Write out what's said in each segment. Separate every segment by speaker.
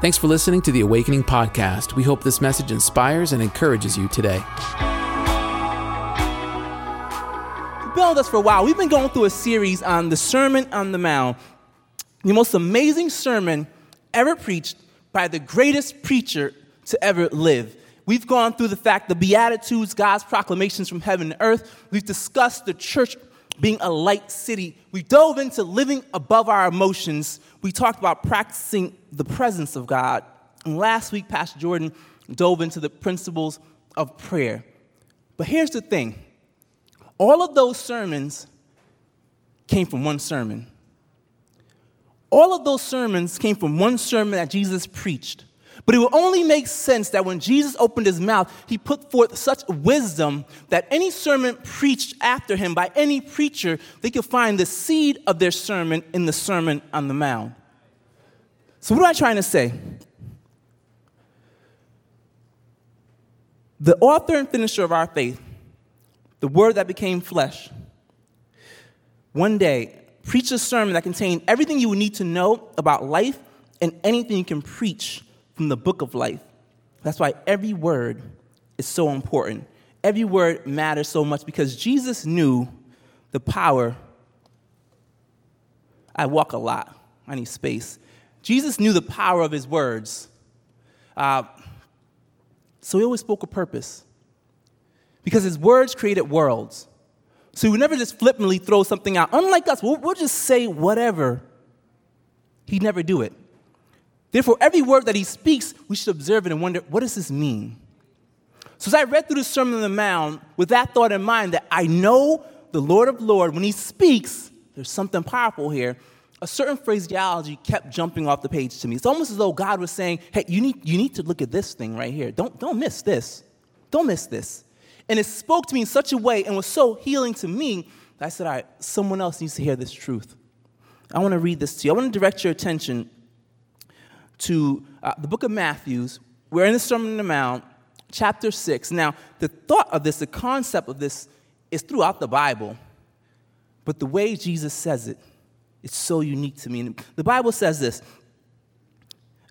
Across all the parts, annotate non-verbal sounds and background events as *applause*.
Speaker 1: Thanks for listening to the Awakening Podcast. We hope this message inspires and encourages you today.
Speaker 2: With us for a while. We've been going through a series on the Sermon on the Mount, the most amazing sermon ever preached by the greatest preacher to ever live. We've gone through the fact, the Beatitudes, God's proclamations from heaven and earth. We've discussed the church being a light city. We dove into living above our emotions. We talked about practicing the presence of God. And last week, Pastor Jordan dove into the principles of prayer. But here's the thing all of those sermons came from one sermon. All of those sermons came from one sermon that Jesus preached. But it will only make sense that when Jesus opened his mouth, he put forth such wisdom that any sermon preached after him by any preacher, they could find the seed of their sermon in the Sermon on the Mount. So, what am I trying to say? The author and finisher of our faith, the word that became flesh, one day preached a sermon that contained everything you would need to know about life and anything you can preach from the book of life. That's why every word is so important. Every word matters so much because Jesus knew the power. I walk a lot, I need space. Jesus knew the power of his words. Uh, so he always spoke a purpose. Because his words created worlds. So he would never just flippantly throw something out. Unlike us, we'll, we'll just say whatever. He'd never do it. Therefore, every word that he speaks, we should observe it and wonder, what does this mean? So as I read through the Sermon on the Mount with that thought in mind that I know the Lord of Lords, when he speaks, there's something powerful here, a certain phraseology kept jumping off the page to me. It's almost as though God was saying, hey, you need, you need to look at this thing right here. Don't, don't miss this. Don't miss this. And it spoke to me in such a way and was so healing to me that I said, all right, someone else needs to hear this truth. I want to read this to you. I want to direct your attention to uh, the book of Matthews. We're in the Sermon on the Mount, chapter 6. Now, the thought of this, the concept of this, is throughout the Bible, but the way Jesus says it, it's so unique to me. And the Bible says this.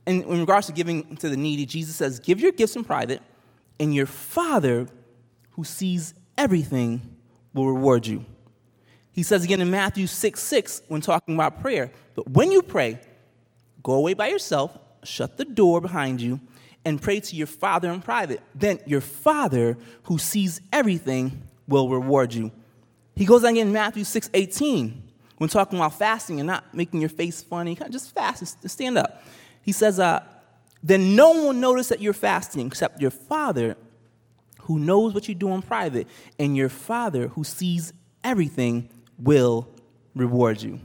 Speaker 2: In, in regards to giving to the needy, Jesus says, Give your gifts in private, and your Father who sees everything will reward you. He says again in Matthew 6 6 when talking about prayer, But when you pray, Go away by yourself, shut the door behind you, and pray to your Father in private. Then your Father, who sees everything, will reward you. He goes on again in Matthew 6 18, when talking about fasting and not making your face funny, kind of just fast and stand up. He says, uh, Then no one will notice that you're fasting except your Father, who knows what you do in private, and your Father, who sees everything, will reward you.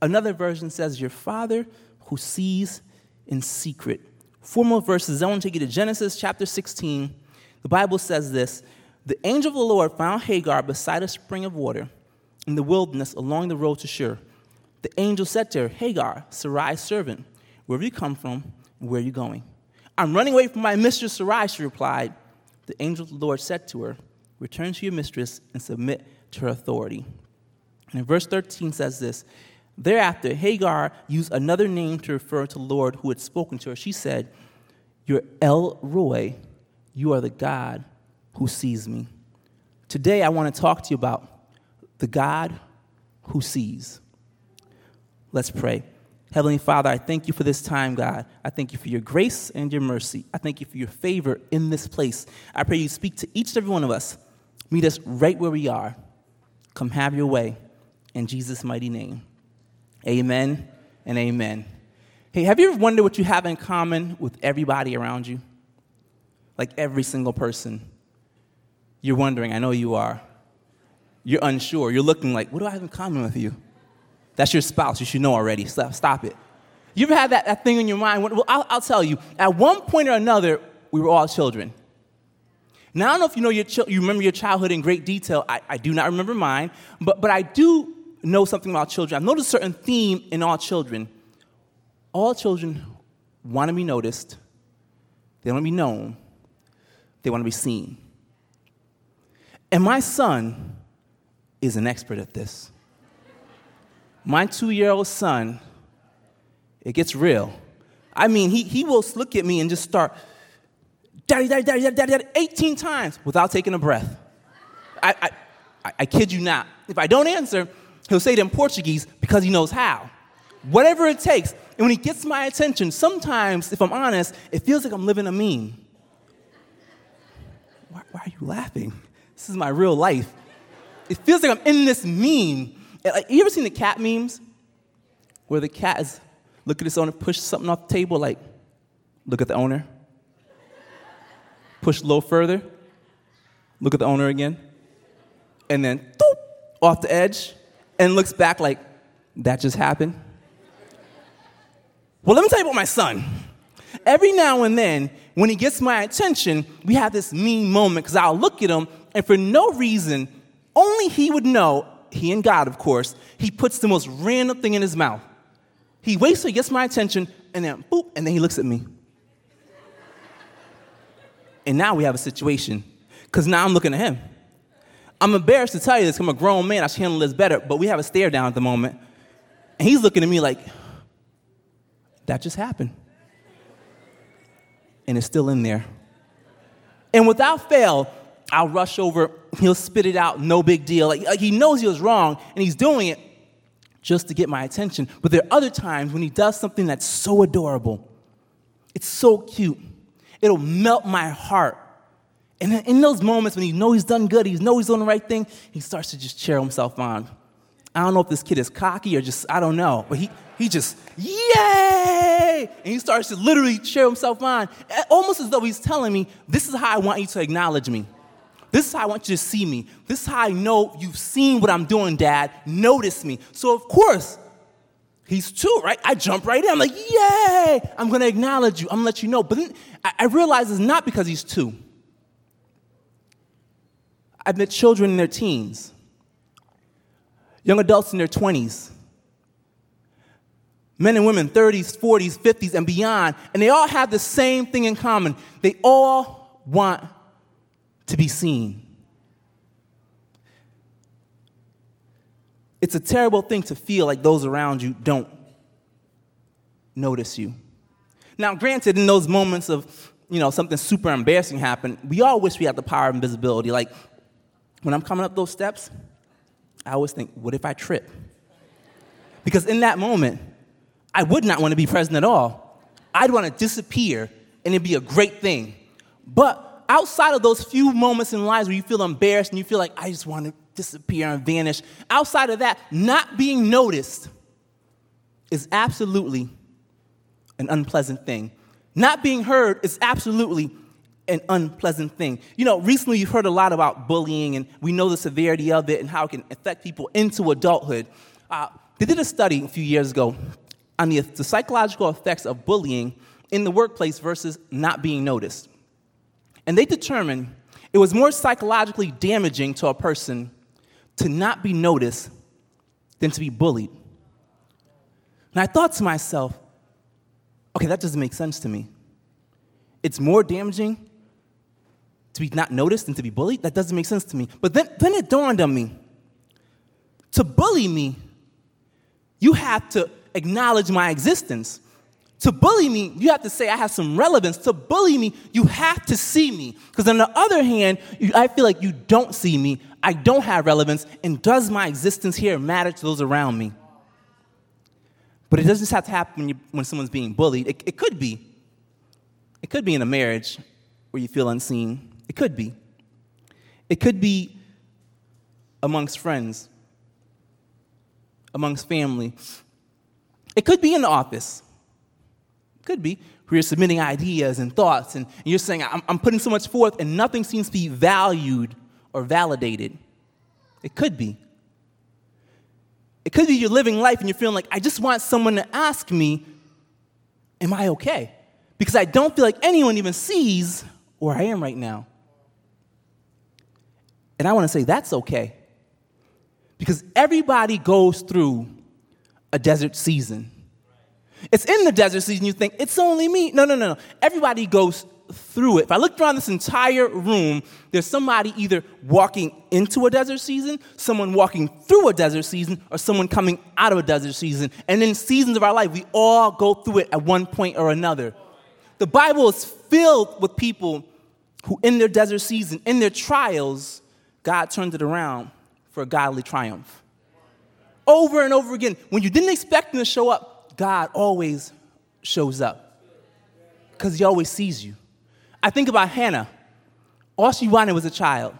Speaker 2: Another version says, Your Father, who sees in secret. Four more verses. I want to take you to Genesis chapter 16. The Bible says this The angel of the Lord found Hagar beside a spring of water in the wilderness along the road to Shur. The angel said to her, Hagar, Sarai's servant, where have you come from where are you going? I'm running away from my mistress Sarai, she replied. The angel of the Lord said to her, Return to your mistress and submit to her authority. And in verse 13 says this Thereafter, Hagar used another name to refer to the Lord who had spoken to her. She said, You're El Roi, you are the God who sees me. Today, I want to talk to you about the God who sees. Let's pray. Heavenly Father, I thank you for this time, God. I thank you for your grace and your mercy. I thank you for your favor in this place. I pray you speak to each and every one of us. Meet us right where we are. Come have your way. In Jesus' mighty name. Amen and amen. Hey, have you ever wondered what you have in common with everybody around you? Like every single person. You're wondering, I know you are. You're unsure. You're looking like, what do I have in common with you? That's your spouse. You should know already. Stop, stop it. You ever had that, that thing in your mind? Well, I'll, I'll tell you. At one point or another, we were all children. Now, I don't know if you know your you remember your childhood in great detail. I, I do not remember mine, but, but I do know something about children, I've noticed a certain theme in all children. All children want to be noticed, they want to be known, they want to be seen. And my son is an expert at this. My two year old son, it gets real. I mean, he, he will look at me and just start, daddy, daddy, daddy, daddy, daddy, daddy 18 times without taking a breath. I, I, I kid you not. If I don't answer, he'll say it in Portuguese because he knows how. Whatever it takes. And when he gets my attention, sometimes, if I'm honest, it feels like I'm living a meme. Why, why are you laughing? This is my real life. It feels like I'm in this meme. Like, you ever seen the cat memes? Where the cat is looking at its owner, push something off the table, like, look at the owner. Push a little further, look at the owner again. And then, doop, off the edge, and looks back like, that just happened. Well, let me tell you about my son. Every now and then, when he gets my attention, we have this mean moment because I'll look at him, and for no reason, only he would know, he and God, of course, he puts the most random thing in his mouth. He waits till he gets my attention, and then boop, and then he looks at me. And now we have a situation, because now I'm looking at him. I'm embarrassed to tell you this, I'm a grown man, I should handle this better, but we have a stare down at the moment. And he's looking at me like, that just happened. And it's still in there. And without fail, I'll rush over, he'll spit it out, no big deal. Like, like he knows he was wrong, and he's doing it just to get my attention. But there are other times when he does something that's so adorable, it's so cute, it'll melt my heart. And in those moments when he knows he's done good, he knows he's doing the right thing, he starts to just cheer himself on. I don't know if this kid is cocky or just, I don't know, but he, he just, yay! And he starts to literally cheer himself on, almost as though he's telling me, this is how I want you to acknowledge me. This is how I want you to see me. This is how I know you've seen what I'm doing, Dad. Notice me. So, of course, he's two, right? I jump right in. I'm like, yay! I'm gonna acknowledge you. I'm gonna let you know. But then I realize it's not because he's two. I've met children in their teens, young adults in their 20s, men and women, 30s, 40s, 50s, and beyond, and they all have the same thing in common. They all want to be seen. It's a terrible thing to feel like those around you don't notice you. Now, granted, in those moments of, you know, something super embarrassing happened, we all wish we had the power of invisibility. Like, when I'm coming up those steps, I always think, what if I trip? Because in that moment, I would not want to be present at all. I'd want to disappear and it'd be a great thing. But outside of those few moments in lives where you feel embarrassed and you feel like, I just want to disappear and vanish, outside of that, not being noticed is absolutely an unpleasant thing. Not being heard is absolutely an unpleasant thing. You know, recently you've heard a lot about bullying, and we know the severity of it and how it can affect people into adulthood. Uh, they did a study a few years ago on the, the psychological effects of bullying in the workplace versus not being noticed. And they determined it was more psychologically damaging to a person to not be noticed than to be bullied. And I thought to myself, okay, that doesn't make sense to me. It's more damaging to be not noticed and to be bullied? That doesn't make sense to me. But then, then it dawned on me to bully me, you have to acknowledge my existence. To bully me, you have to say I have some relevance. To bully me, you have to see me. Because on the other hand, you, I feel like you don't see me, I don't have relevance, and does my existence here matter to those around me? But it doesn't just have to happen when, you, when someone's being bullied. It, it could be. It could be in a marriage where you feel unseen. It could be. It could be amongst friends, amongst family. It could be in the office. Could be. Where you're submitting ideas and thoughts, and you're saying, I'm, I'm putting so much forth, and nothing seems to be valued or validated. It could be. It could be you're living life and you're feeling like, I just want someone to ask me, Am I okay? Because I don't feel like anyone even sees where I am right now. And I want to say that's okay. Because everybody goes through a desert season. It's in the desert season you think, it's only me. No, no, no, no. Everybody goes through it, if I looked around this entire room, there's somebody either walking into a desert season, someone walking through a desert season, or someone coming out of a desert season. And in seasons of our life, we all go through it at one point or another. The Bible is filled with people who, in their desert season, in their trials, God turned it around for a godly triumph. Over and over again, when you didn't expect him to show up, God always shows up because he always sees you. I think about Hannah. All she wanted was a child.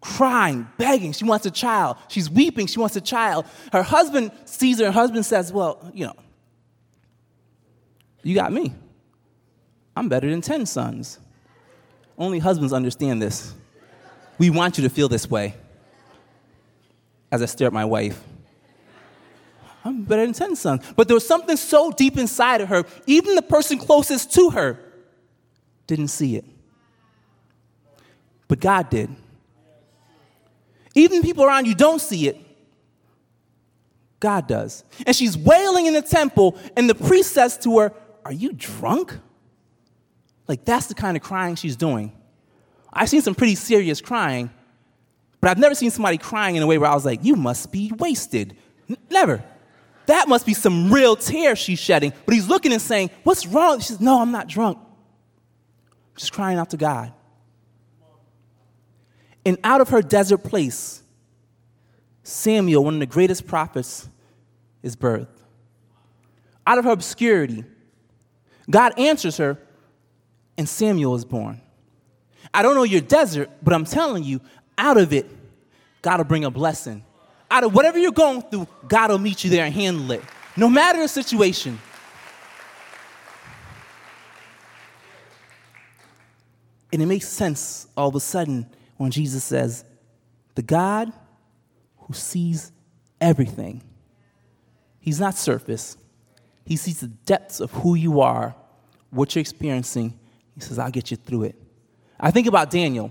Speaker 2: Crying, begging, she wants a child. She's weeping, she wants a child. Her husband sees her, her husband says, Well, you know, you got me. I'm better than 10 sons. Only husbands understand this. We want you to feel this way. As I stare at my wife. I'm better than 10 sons. But there was something so deep inside of her, even the person closest to her didn't see it. But God did. Even people around you don't see it. God does. And she's wailing in the temple, and the priest says to her, Are you drunk? Like, that's the kind of crying she's doing. I've seen some pretty serious crying, but I've never seen somebody crying in a way where I was like, You must be wasted. N- never. That must be some real tears she's shedding. But he's looking and saying, What's wrong? She says, No, I'm not drunk. I'm just crying out to God. And out of her desert place, Samuel, one of the greatest prophets, is birthed. Out of her obscurity, God answers her, and Samuel is born. I don't know your desert, but I'm telling you, out of it, God will bring a blessing. Out of whatever you're going through, God will meet you there and handle it. No matter the situation. And it makes sense all of a sudden when Jesus says, The God who sees everything, He's not surface. He sees the depths of who you are, what you're experiencing. He says, I'll get you through it. I think about Daniel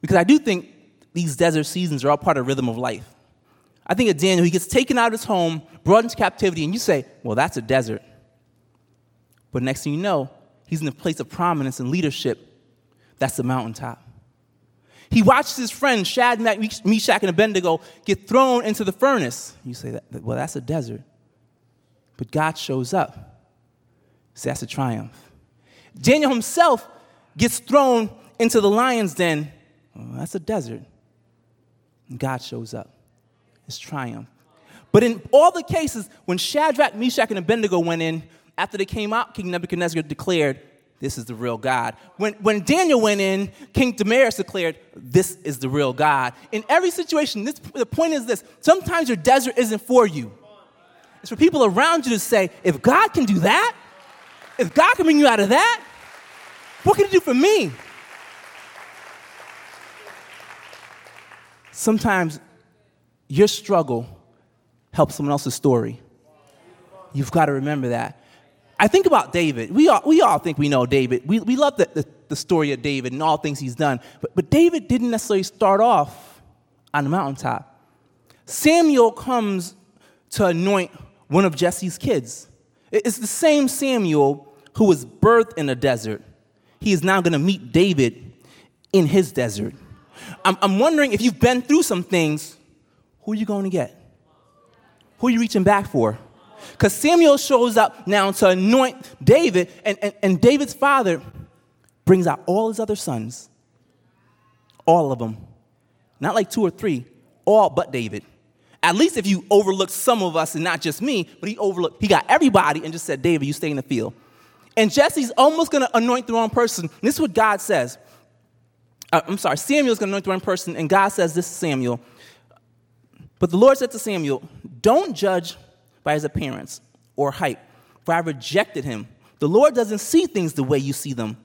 Speaker 2: because I do think these desert seasons are all part of rhythm of life. I think of Daniel, he gets taken out of his home, brought into captivity, and you say, well, that's a desert. But next thing you know, he's in a place of prominence and leadership. That's the mountaintop. He watches his friends, Shadrach, Meshach, and Abednego, get thrown into the furnace. You say, that, well, that's a desert. But God shows up. So that's a triumph. Daniel himself gets thrown into the lion's den. Well, that's a desert. And God shows up. It's triumph. But in all the cases, when Shadrach, Meshach, and Abednego went in, after they came out, King Nebuchadnezzar declared, This is the real God. When, when Daniel went in, King Darius declared, This is the real God. In every situation, this, the point is this sometimes your desert isn't for you, it's for people around you to say, If God can do that, if God can bring you out of that, what can He do for me? Sometimes your struggle helps someone else's story. You've got to remember that. I think about David. We all, we all think we know David. We, we love the, the, the story of David and all things he's done. But, but David didn't necessarily start off on the mountaintop. Samuel comes to anoint one of Jesse's kids. It's the same Samuel who was birthed in a desert. He is now going to meet David in his desert. I'm, I'm wondering if you've been through some things, who are you going to get? Who are you reaching back for? Because Samuel shows up now to anoint David, and, and, and David's father brings out all his other sons. All of them. Not like two or three, all but David. At least if you overlook some of us and not just me, but he overlooked, he got everybody and just said, David, you stay in the field. And Jesse's almost going to anoint the wrong person. This is what God says. Uh, I'm sorry, Samuel's going to anoint the wrong person, and God says this is Samuel. But the Lord said to Samuel, Don't judge by his appearance or height, for I rejected him. The Lord doesn't see things the way you see them.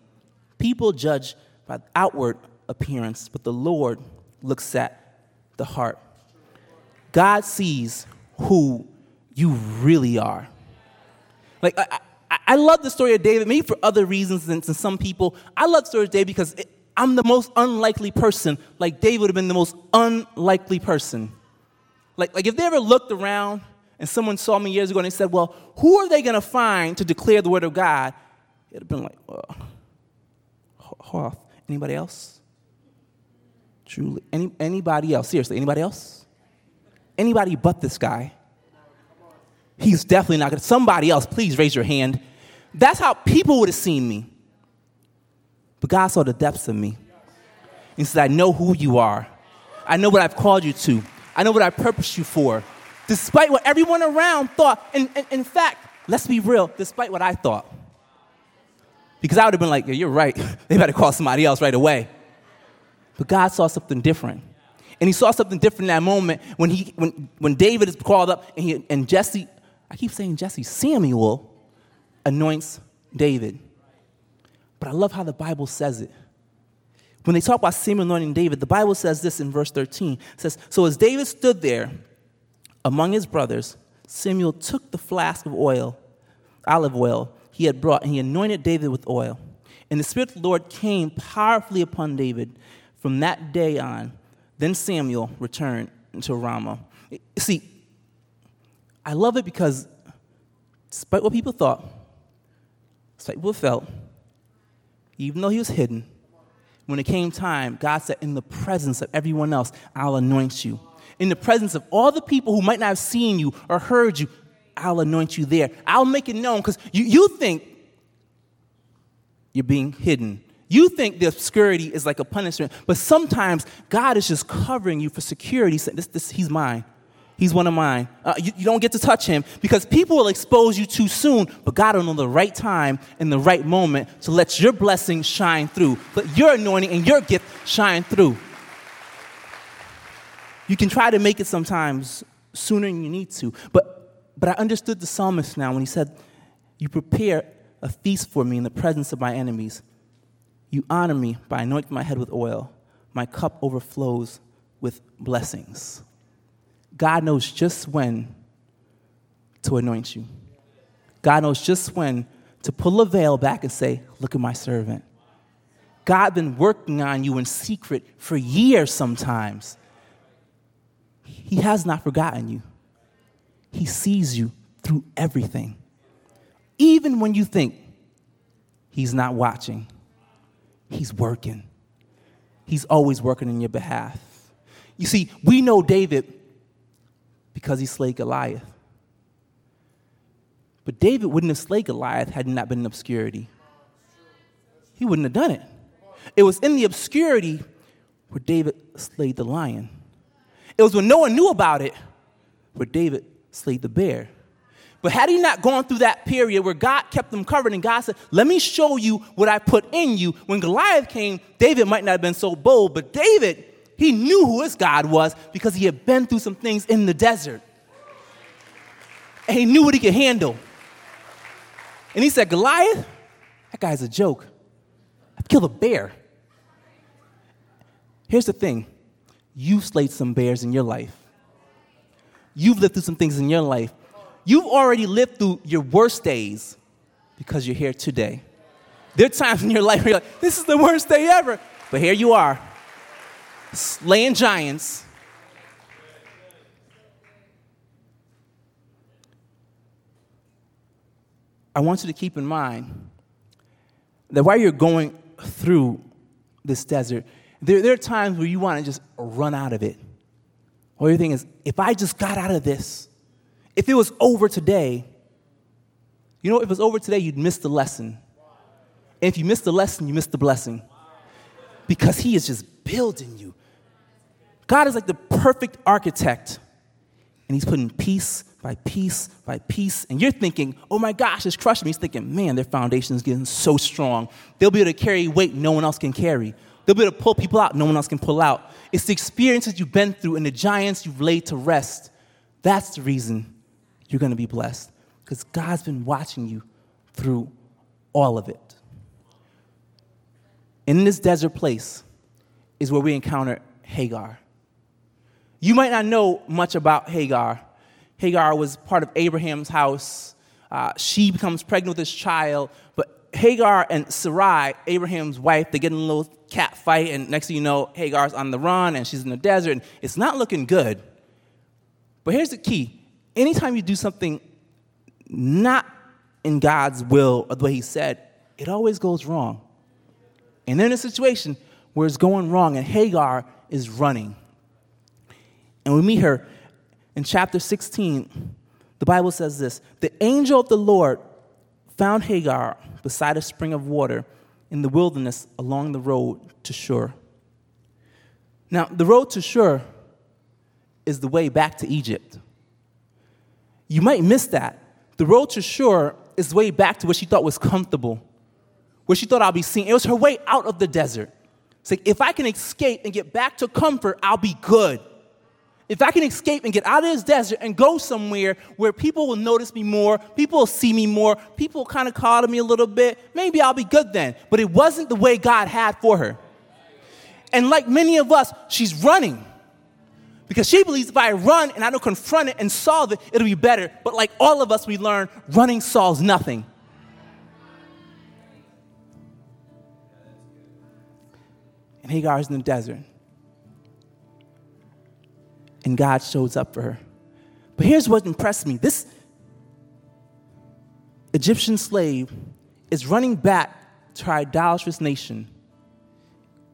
Speaker 2: People judge by outward appearance, but the Lord looks at the heart. God sees who you really are. Like, I, I, I love the story of David, maybe for other reasons than, than some people. I love the story of David because it, I'm the most unlikely person. Like, David would have been the most unlikely person. Like, like if they ever looked around and someone saw me years ago and they said, Well, who are they going to find to declare the word of God? It'd have been like, uh, Well, Hoth. Anybody else? Truly. Any, anybody else? Seriously, anybody else? Anybody but this guy? He's definitely not going to. Somebody else, please raise your hand. That's how people would have seen me. But God saw the depths of me. He said, I know who you are. I know what I've called you to. I know what I purposed you for. Despite what everyone around thought. And, and in fact, let's be real, despite what I thought. Because I would have been like, yeah, you're right. *laughs* they better call somebody else right away. But God saw something different. And he saw something different in that moment when, he, when, when David is called up and, he, and Jesse, I keep saying Jesse, Samuel anoints David. But I love how the Bible says it. When they talk about Samuel anointing David, the Bible says this in verse 13. It says, So as David stood there among his brothers, Samuel took the flask of oil, olive oil, he had brought, and he anointed David with oil. And the Spirit of the Lord came powerfully upon David from that day on. Then Samuel returned to Ramah. See, I love it because despite what people thought, despite what people felt, even though he was hidden, when it came time, God said, In the presence of everyone else, I'll anoint you. In the presence of all the people who might not have seen you or heard you, I'll anoint you there. I'll make it known because you, you think you're being hidden. You think the obscurity is like a punishment, but sometimes God is just covering you for security. This, this, he's mine. He's one of mine. Uh, you, you, don't get to touch him because people will expose you too soon, but God will know the right time and the right moment to let your blessing shine through, let your anointing and your gift shine through. You can try to make it sometimes sooner than you need to, but, but I understood the psalmist now when he said, You prepare a feast for me in the presence of my enemies. You honor me by anointing my head with oil. My cup overflows with blessings. God knows just when to anoint you. God knows just when to pull a veil back and say, Look at my servant. God has been working on you in secret for years sometimes. He has not forgotten you. He sees you through everything. Even when you think he's not watching, he's working. He's always working in your behalf. You see, we know David because he slayed Goliath. But David wouldn't have slayed Goliath had he not been in obscurity. He wouldn't have done it. It was in the obscurity where David slayed the lion. It was when no one knew about it where David slayed the bear. But had he not gone through that period where God kept him covered and God said, Let me show you what I put in you, when Goliath came, David might not have been so bold, but David he knew who his God was because he had been through some things in the desert. And he knew what he could handle. And he said, Goliath, that guy's a joke. I've killed a bear. Here's the thing you've slayed some bears in your life, you've lived through some things in your life. You've already lived through your worst days because you're here today. There are times in your life where you're like, this is the worst day ever. But here you are, slaying giants. I want you to keep in mind that while you're going through this desert, there, there are times where you want to just run out of it. Or your thing is, if I just got out of this, if it was over today, you know, if it was over today, you'd miss the lesson. And if you miss the lesson, you miss the blessing. Because he is just building you. God is like the perfect architect, and He's putting piece by piece by piece. And you're thinking, oh my gosh, it's crushing me. He's thinking, man, their foundation is getting so strong. They'll be able to carry weight no one else can carry. They'll be able to pull people out no one else can pull out. It's the experiences you've been through and the giants you've laid to rest. That's the reason you're going to be blessed, because God's been watching you through all of it. In this desert place is where we encounter Hagar. You might not know much about Hagar. Hagar was part of Abraham's house. Uh, she becomes pregnant with this child, but Hagar and Sarai, Abraham's wife, they get in a little cat fight, and next thing you know, Hagar's on the run and she's in the desert, and it's not looking good. But here's the key anytime you do something not in God's will or the way He said, it always goes wrong. And they're in a situation where it's going wrong, and Hagar is running. And we meet her in chapter 16. The Bible says this The angel of the Lord found Hagar beside a spring of water in the wilderness along the road to Shur. Now, the road to Shur is the way back to Egypt. You might miss that. The road to Shur is the way back to where she thought was comfortable, where she thought I'll be seen. It was her way out of the desert. It's like, if I can escape and get back to comfort, I'll be good. If I can escape and get out of this desert and go somewhere where people will notice me more, people will see me more, people will kind of call to me a little bit, maybe I'll be good then. But it wasn't the way God had for her. And like many of us, she's running. Because she believes if I run and I don't confront it and solve it, it'll be better. But like all of us, we learn running solves nothing. And Hagar's in the desert. And God shows up for her. But here's what impressed me this Egyptian slave is running back to her idolatrous nation,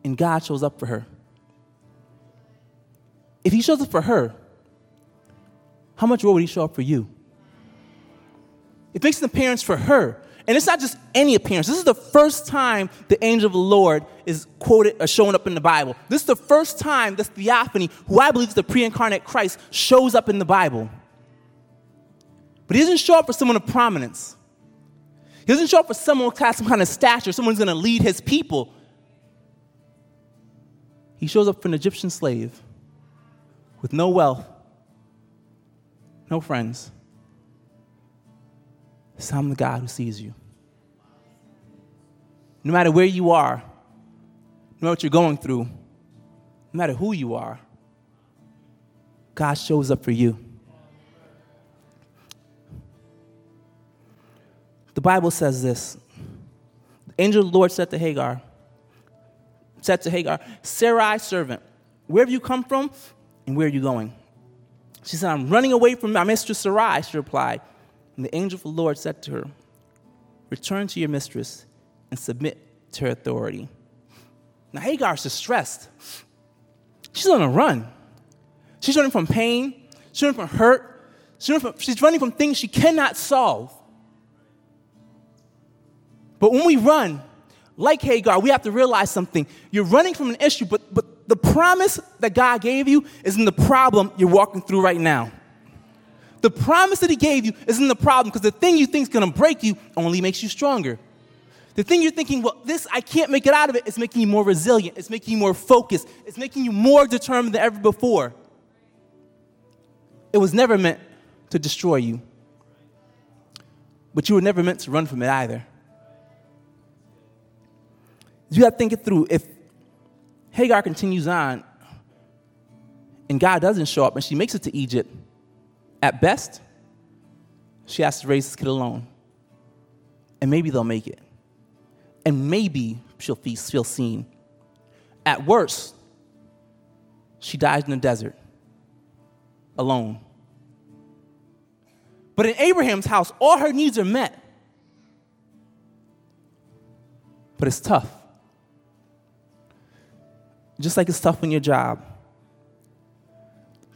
Speaker 2: and God shows up for her. If he shows up for her, how much more would he show up for you? It makes an appearance for her. And it's not just any appearance. This is the first time the angel of the Lord is quoted or showing up in the Bible. This is the first time this theophany, who I believe is the pre incarnate Christ, shows up in the Bible. But he doesn't show up for someone of prominence. He doesn't show up for someone who has some kind of stature, someone's going to lead his people. He shows up for an Egyptian slave with no wealth, no friends. So I'm the God who sees you. No matter where you are, no matter what you're going through, no matter who you are, God shows up for you. The Bible says this. The angel of the Lord said to Hagar, said to Hagar, Sarai servant, where have you come from and where are you going? She said, I'm running away from my mistress Sarai, she replied. And the angel of the Lord said to her, Return to your mistress and submit to her authority. Now Hagar's distressed. She's on a run. She's running from pain, she's running from hurt, she's running from, she's running from things she cannot solve. But when we run, like Hagar, we have to realize something. You're running from an issue, but, but the promise that God gave you is in the problem you're walking through right now. The promise that He gave you isn't the problem because the thing you think is going to break you only makes you stronger. The thing you're thinking, well, this, I can't make it out of it, it's making you more resilient. It's making you more focused. It's making you more determined than ever before. It was never meant to destroy you, but you were never meant to run from it either. You have to think it through. If Hagar continues on and God doesn't show up and she makes it to Egypt, at best, she has to raise this kid alone. And maybe they'll make it. And maybe she'll feel seen. At worst, she dies in the desert alone. But in Abraham's house, all her needs are met. But it's tough. Just like it's tough in your job,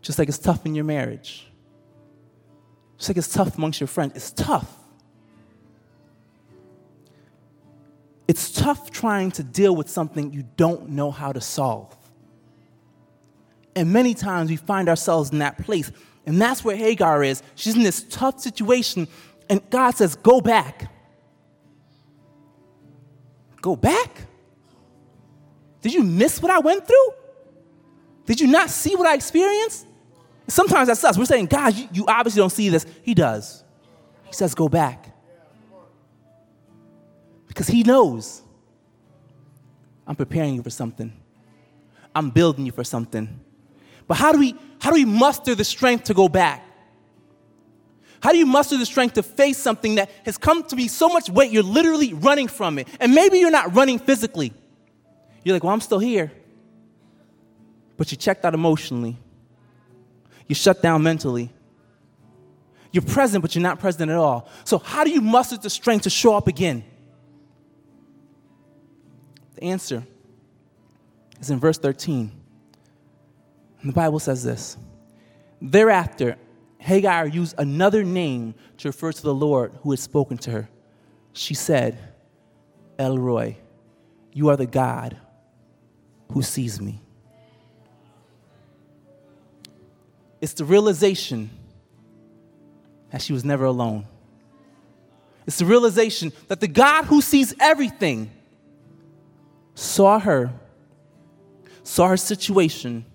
Speaker 2: just like it's tough in your marriage just like it's tough amongst your friends. It's tough. It's tough trying to deal with something you don't know how to solve. And many times we find ourselves in that place. And that's where Hagar is. She's in this tough situation, and God says, Go back. Go back? Did you miss what I went through? Did you not see what I experienced? Sometimes that's us. We're saying, God, you, you obviously don't see this. He does. He says, go back. Because he knows I'm preparing you for something. I'm building you for something. But how do we how do we muster the strength to go back? How do you muster the strength to face something that has come to be so much weight you're literally running from it? And maybe you're not running physically. You're like, well, I'm still here. But you checked out emotionally. You shut down mentally. You're present, but you're not present at all. So, how do you muster the strength to show up again? The answer is in verse 13. And the Bible says this Thereafter, Hagar used another name to refer to the Lord who had spoken to her. She said, El Roi, you are the God who sees me. It's the realization that she was never alone. It's the realization that the God who sees everything saw her, saw her situation,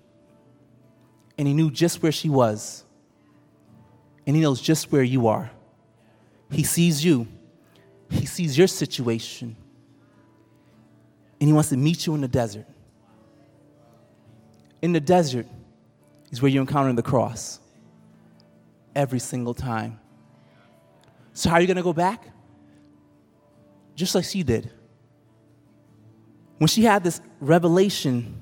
Speaker 2: and he knew just where she was. And he knows just where you are. He sees you, he sees your situation, and he wants to meet you in the desert. In the desert is where you encounter the cross every single time. So, how are you going to go back? Just like she did. When she had this revelation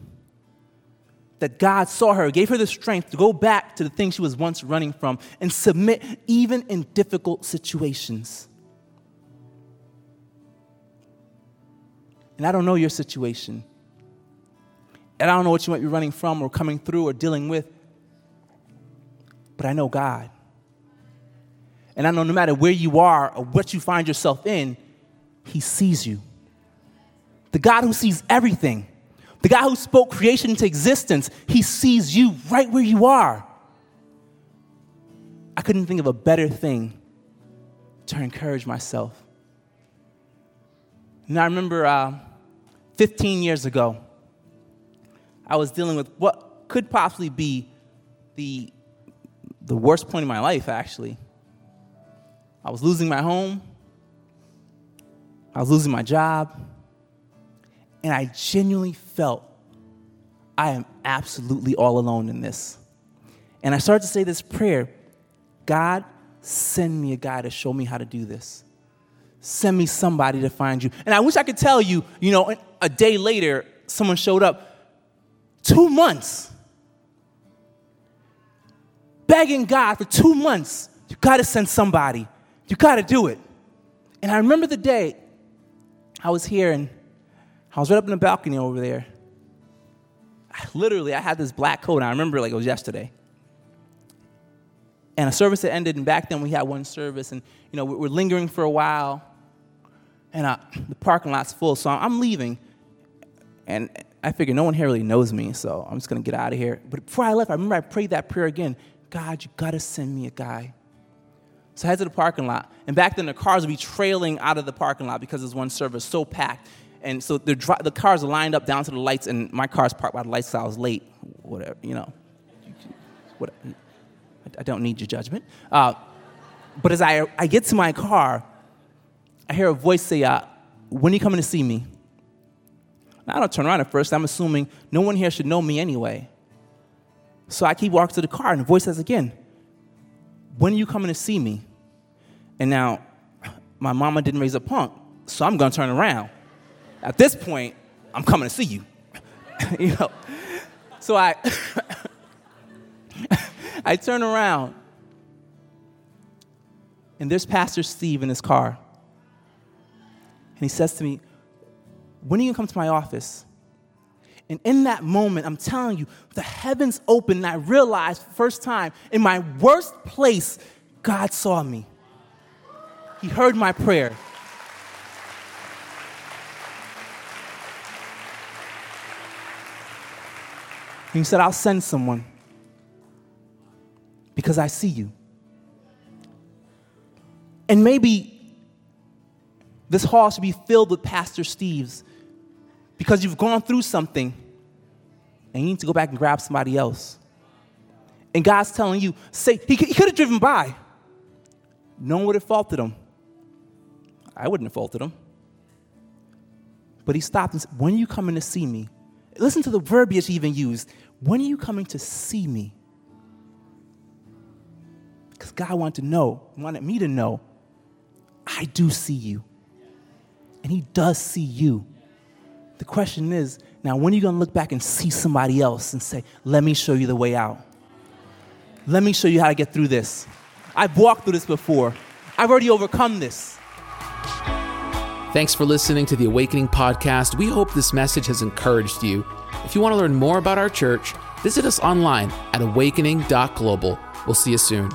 Speaker 2: that God saw her, gave her the strength to go back to the thing she was once running from and submit even in difficult situations. And I don't know your situation. And I don't know what you might be running from or coming through or dealing with. But I know God. And I know no matter where you are or what you find yourself in, He sees you. The God who sees everything, the God who spoke creation into existence, He sees you right where you are. I couldn't think of a better thing to encourage myself. And I remember uh, 15 years ago, I was dealing with what could possibly be the, the worst point in my life, actually. I was losing my home, I was losing my job, and I genuinely felt I am absolutely all alone in this. And I started to say this prayer God, send me a guy to show me how to do this. Send me somebody to find you. And I wish I could tell you, you know, a day later, someone showed up. Two months. Begging God for two months. You gotta send somebody. You got to do it. And I remember the day I was here and I was right up in the balcony over there. I, literally, I had this black coat. And I remember like it was yesterday. And a service had ended, and back then we had one service, and you know we're lingering for a while, and uh, the parking lot's full, so I'm leaving, and I figured no one here really knows me, so I'm just gonna get out of here. But before I left, I remember I prayed that prayer again. God, you gotta send me a guy so I head to the parking lot. And back then, the cars would be trailing out of the parking lot because there's one service so packed. And so the, the cars lined up down to the lights, and my car's parked by the lights, so I was late. Whatever, you know. What, I don't need your judgment. Uh, but as I, I get to my car, I hear a voice say, uh, When are you coming to see me? Now, I don't turn around at first. I'm assuming no one here should know me anyway. So I keep walking to the car, and the voice says again, When are you coming to see me? And now, my mama didn't raise a punk, so I'm gonna turn around. At this point, I'm coming to see you. *laughs* you know? So I *laughs* I turn around and there's Pastor Steve in his car. And he says to me, When are you gonna come to my office? And in that moment, I'm telling you, the heavens opened and I realized first time in my worst place, God saw me. He heard my prayer. he said, I'll send someone because I see you. And maybe this hall should be filled with Pastor Steve's because you've gone through something and you need to go back and grab somebody else. And God's telling you, say, he, he could have driven by. No one would have faulted him. I wouldn't have faulted him. But he stopped and said, When are you coming to see me? Listen to the verbiage he even used. When are you coming to see me? Because God wanted to know, wanted me to know, I do see you. And he does see you. The question is, now when are you going to look back and see somebody else and say, let me show you the way out? Let me show you how to get through this. I've walked through this before. I've already overcome this.
Speaker 1: Thanks for listening to the Awakening Podcast. We hope this message has encouraged you. If you want to learn more about our church, visit us online at awakening.global. We'll see you soon.